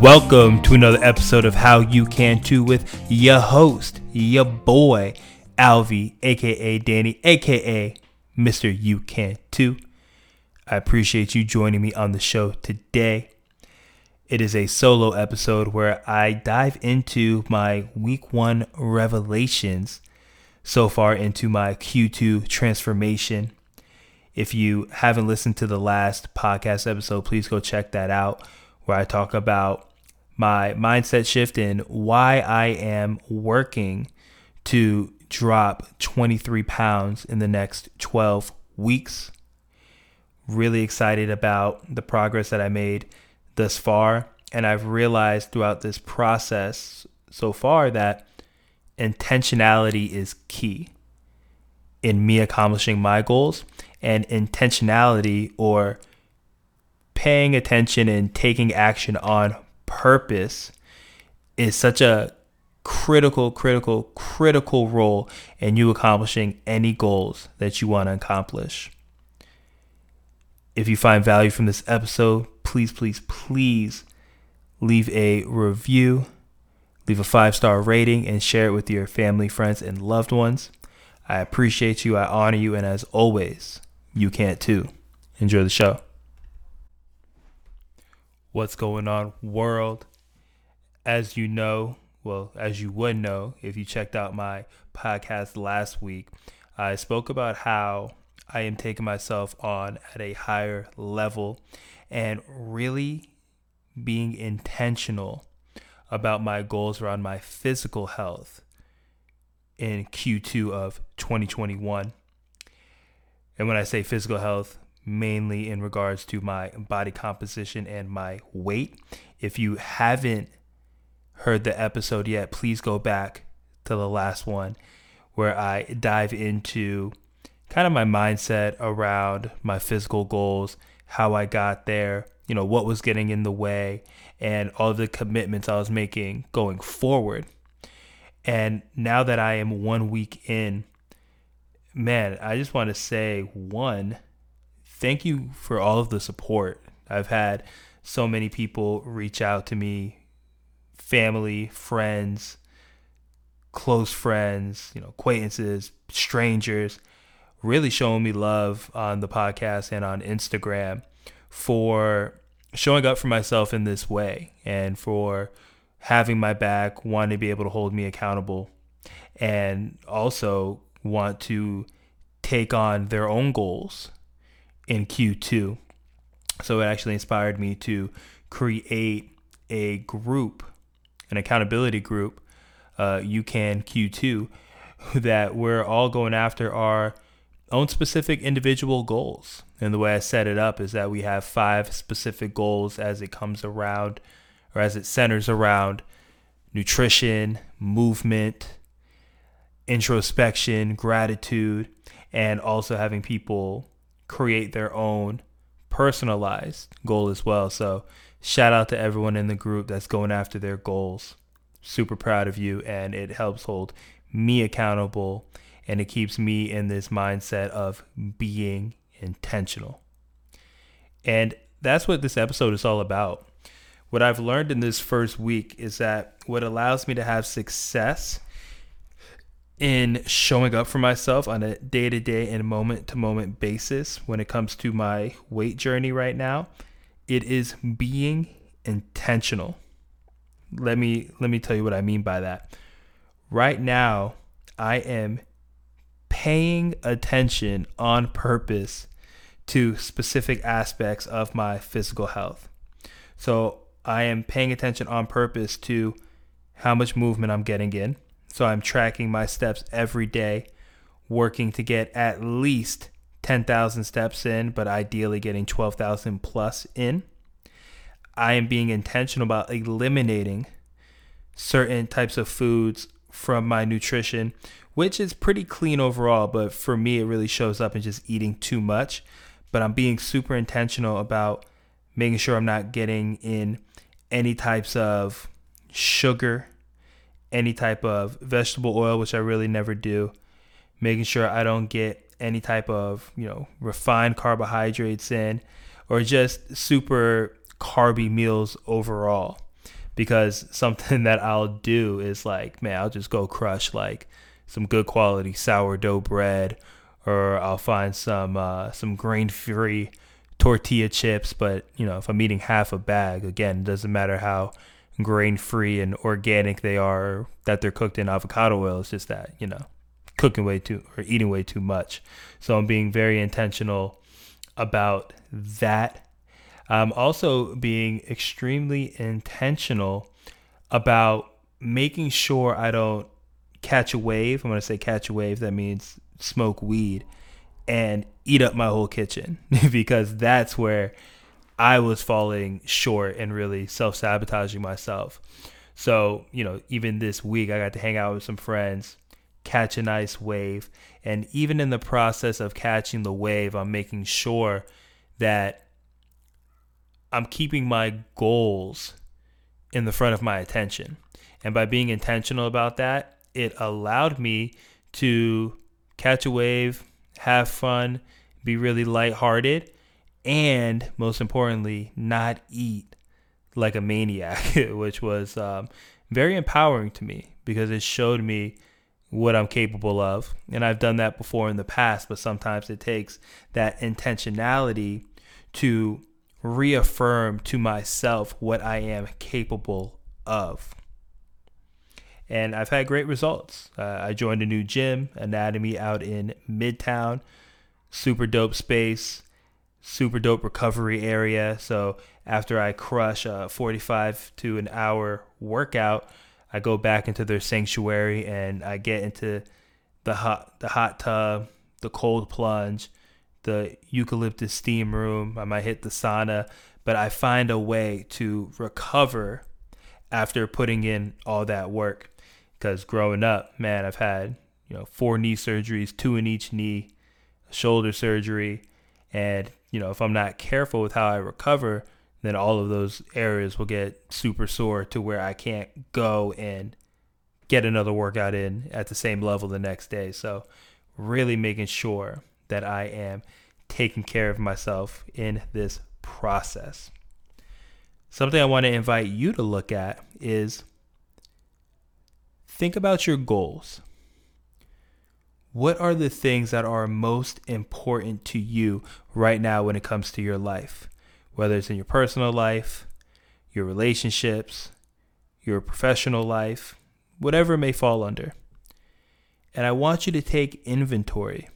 Welcome to another episode of How You Can Too with your host, your boy, Alvy, aka Danny, aka Mr. You Can Too. I appreciate you joining me on the show today. It is a solo episode where I dive into my week one revelations so far into my Q2 transformation. If you haven't listened to the last podcast episode, please go check that out where I talk about my mindset shift and why I am working to drop 23 pounds in the next 12 weeks. Really excited about the progress that I made thus far. And I've realized throughout this process so far that intentionality is key in me accomplishing my goals and intentionality or paying attention and taking action on purpose is such a critical, critical, critical role in you accomplishing any goals that you want to accomplish. If you find value from this episode, please, please, please leave a review, leave a five star rating, and share it with your family, friends, and loved ones. I appreciate you, I honor you, and as always, you can't too. Enjoy the show. What's going on, world? As you know, well, as you would know if you checked out my podcast last week, I spoke about how I am taking myself on at a higher level and really being intentional about my goals around my physical health in Q2 of 2021. And when I say physical health, mainly in regards to my body composition and my weight. If you haven't heard the episode yet, please go back to the last one where I dive into kind of my mindset around my physical goals, how I got there, you know, what was getting in the way, and all the commitments I was making going forward. And now that I am one week in, man, I just want to say one, thank you for all of the support. I've had so many people reach out to me, family, friends, close friends, you know, acquaintances, strangers, really showing me love on the podcast and on Instagram for showing up for myself in this way and for having my back, wanting to be able to hold me accountable, and also want to take on their own goals in Q2. So it actually inspired me to create a group, an accountability group, uh, You Can Q2, that we're all going after our own specific individual goals. And the way I set it up is that we have five specific goals as it comes around or as it centers around nutrition, movement, introspection, gratitude, and also having people create their own personalized goal as well. So, shout out to everyone in the group that's going after their goals. Super proud of you, and it helps hold me accountable and it keeps me in this mindset of being intentional. And that's what this episode is all about. What I've learned in this first week is that what allows me to have success in showing up for myself on a day to day and moment to moment basis when it comes to my weight journey right now. It is being intentional. Let me let me tell you what I mean by that. Right now, I am paying attention on purpose to specific aspects of my physical health. So, I am paying attention on purpose to how much movement I'm getting in so I'm tracking my steps every day, working to get at least 10,000 steps in, but ideally getting 12,000 plus in. I am being intentional about eliminating certain types of foods from my nutrition, which is pretty clean overall, but for me, it really shows up in just eating too much. But I'm being super intentional about making sure I'm not getting in any types of sugar any type of vegetable oil, which I really never do. Making sure I don't get any type of, you know, refined carbohydrates in or just super carby meals overall. because something that I'll do is like, man, I'll just go crush like some good quality sourdough bread, or I'll find some uh, some grain free tortilla chips. But you know, if I'm eating half a bag, again, it doesn't matter how grain free and organic they are, that they're cooked in avocado oil. It's just that you know, cooking way too or eating way too much. So I'm being very intentional about that. I'm also being extremely intentional about making sure I don't catch a wave. I'm going to say catch a wave. That means smoke weed and eat up my whole kitchen because that's where I was falling short and really self sabotaging myself. So, you know, even this week, I got to hang out with some friends, catch a nice wave. And even in the process of catching the wave, I'm making sure that I'm keeping my goals in the front of my attention. And by being intentional about that, it allowed me to catch a wave, have fun, be really lighthearted, and most importantly, not eat like a maniac, which was um, very empowering to me because it showed me what I'm capable of. And I've done that before in the past, but sometimes it takes that intentionality to reaffirm to myself what I am capable of. And I've had great results. Uh, I joined a new gym, Anatomy, out in Midtown. Super dope space, super dope recovery area. So after I crush a 45 to an hour workout, I go back into their sanctuary and I get into the hot the hot tub, the cold plunge, the eucalyptus steam room. I might hit the sauna, but I find a way to recover after putting in all that work. Because growing up, man, I've had you know four knee surgeries, two in each knee, shoulder surgery, and you know if I'm not careful with how I recover, then all of those areas will get super sore to where I can't go and get another workout in at the same level the next day. So really making sure that I am taking care of myself in this process. Something I want to invite you to look at is think about your goals. What are the things that are most important to you right now when it comes to your life? Whether it's in your personal life, your relationships, your professional life, whatever may fall under. And I want you to take inventory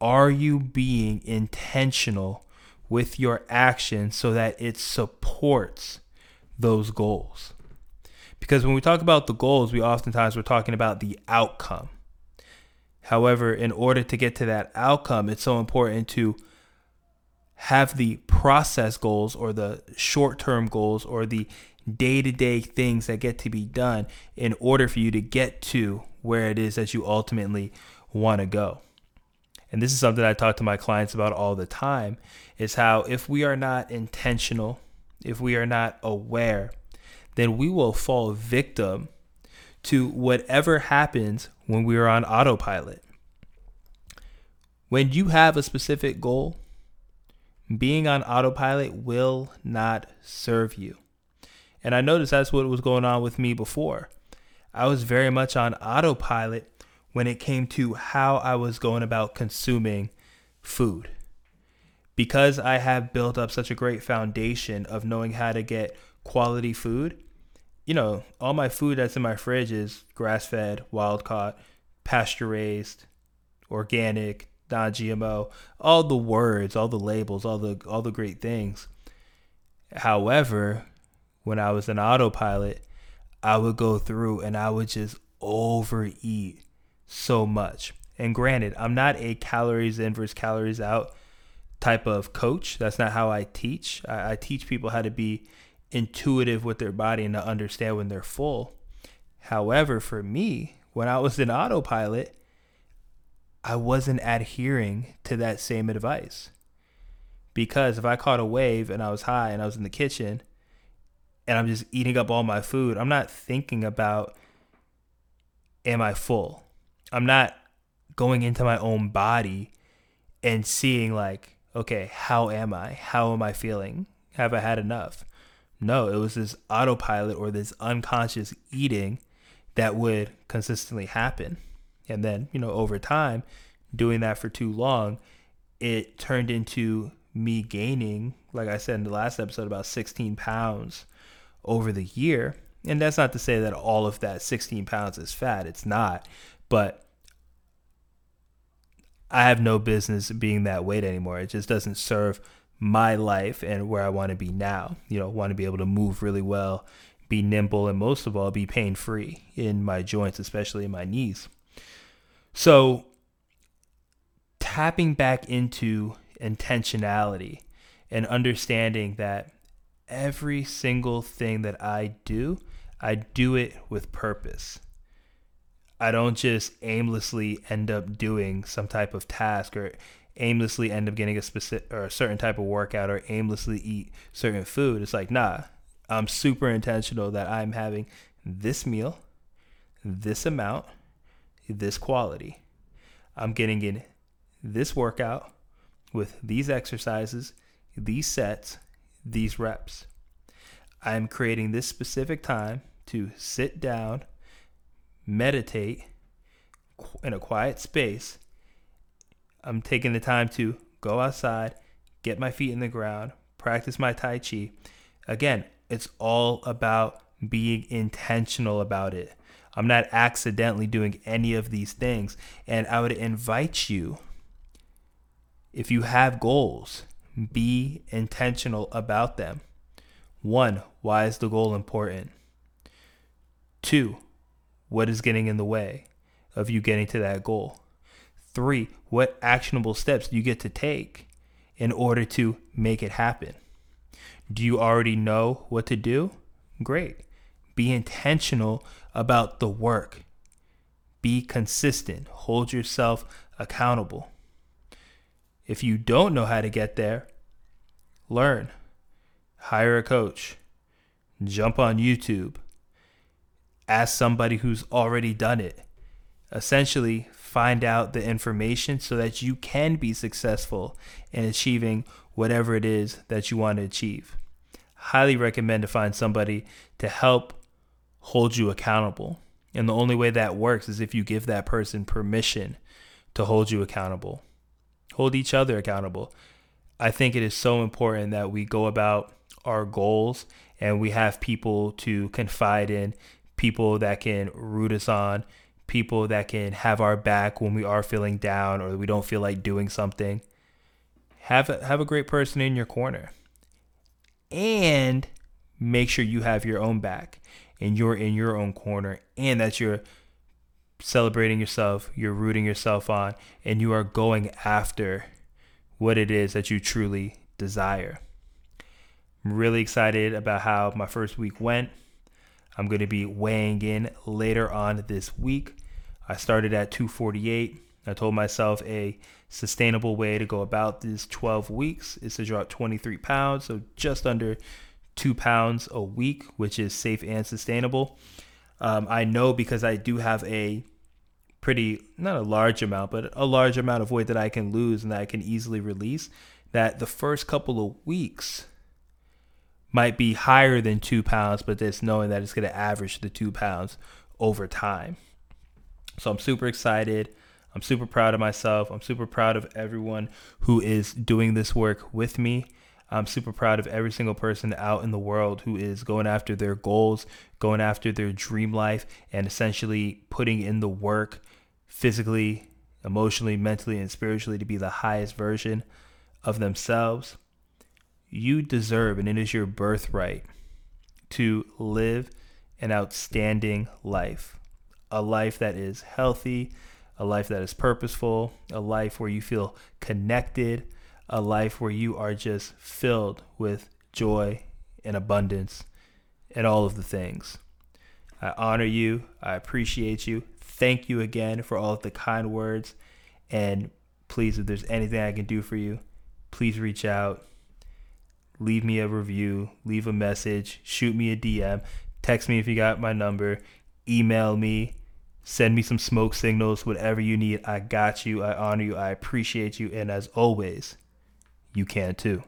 are you being intentional with your action so that it supports those goals? Because when we talk about the goals, we oftentimes we're talking about the outcome. However, in order to get to that outcome, it's so important to have the process goals or the short term goals or the day to day things that get to be done in order for you to get to where it is that you ultimately want to go. And this is something I talk to my clients about all the time, is how if we are not intentional, if we are not aware, then we will fall victim to whatever happens when we are on autopilot. When you have a specific goal, being on autopilot will not serve you. And I noticed that's what was going on with me before. I was very much on autopilot when it came to how I was going about consuming food. Because I have built up such a great foundation of knowing how to get quality food, you know, all my food that's in my fridge is grass fed, wild caught, pasture raised, organic, non GMO, all the words, all the labels, all the all the great things. However, when I was an autopilot, I would go through and I would just overeat so much. And granted, I'm not a calories in versus calories out type of coach. That's not how I teach. I, I teach people how to be intuitive with their body and to understand when they're full. However, for me, when I was in autopilot, I wasn't adhering to that same advice. Because if I caught a wave and I was high and I was in the kitchen and I'm just eating up all my food, I'm not thinking about am I full? I'm not going into my own body and seeing like, okay, how am I? How am I feeling? Have I had enough? No, it was this autopilot or this unconscious eating that would consistently happen. And then, you know, over time, doing that for too long, it turned into me gaining, like I said in the last episode, about 16 pounds over the year. And that's not to say that all of that 16 pounds is fat, it's not. But I have no business being that weight anymore. It just doesn't serve my life and where I want to be now. You know, want to be able to move really well, be nimble, and most of all, be pain free in my joints, especially in my knees. So, tapping back into intentionality and understanding that every single thing that I do, I do it with purpose. I don't just aimlessly end up doing some type of task or aimlessly end up getting a specific or a certain type of workout or aimlessly eat certain food. It's like, nah, I'm super intentional that I'm having this meal, this amount, this quality. I'm getting in this workout with these exercises, these sets, these reps. I'm creating this specific time to sit down, meditate in a quiet space I'm taking the time to go outside, get my feet in the ground, practice my Tai Chi. Again, it's all about being intentional about it. I'm not accidentally doing any of these things. And I would invite you, if you have goals, be intentional about them. One, why is the goal important? Two, what is getting in the way of you getting to that goal? Three, what actionable steps do you get to take in order to make it happen? Do you already know what to do? Great. Be intentional about the work. Be consistent. Hold yourself accountable. If you don't know how to get there, learn. Hire a coach. Jump on YouTube. Ask somebody who's already done it. Essentially, find out the information so that you can be successful in achieving whatever it is that you want to achieve. Highly recommend to find somebody to help hold you accountable. And the only way that works is if you give that person permission to hold you accountable. Hold each other accountable. I think it is so important that we go about our goals and we have people to confide in, people that can root us on, people that can have our back when we are feeling down or we don't feel like doing something. Have a, have a great person in your corner. And make sure you have your own back and you're in your own corner and that you're celebrating yourself, you're rooting yourself on, and you are going after what it is that you truly desire. I'm really excited about how my first week went. I'm going to be weighing in later on this week. I started at 248. I told myself a sustainable way to go about this 12 weeks is to drop 23 pounds, so just under two pounds a week, which is safe and sustainable. Um, I know because I do have a pretty, not a large amount, but a large amount of weight that I can lose and that I can easily release, that the first couple of weeks might be higher than two pounds, but just knowing that it's going to average the two pounds over time. So I'm super excited. I'm super proud of myself. I'm super proud of everyone who is doing this work with me. I'm super proud of every single person out in the world who is going after their goals, going after their dream life, and essentially putting in the work physically, emotionally, mentally, and spiritually to be the highest version of themselves you deserve, and it is your birthright to live an outstanding life. A life that is healthy, a life that is purposeful, a life where you feel connected, a life where you are just filled with joy and abundance and all of the things. I honor you. I appreciate you. Thank you again for all of the kind words. And please, if there's anything I can do for you, please reach out leave me a review, leave a message, shoot me a DM, text me if you got my number, email me, send me some smoke signals, whatever you need. I got you. I honor you. I appreciate you. And as always, you can too.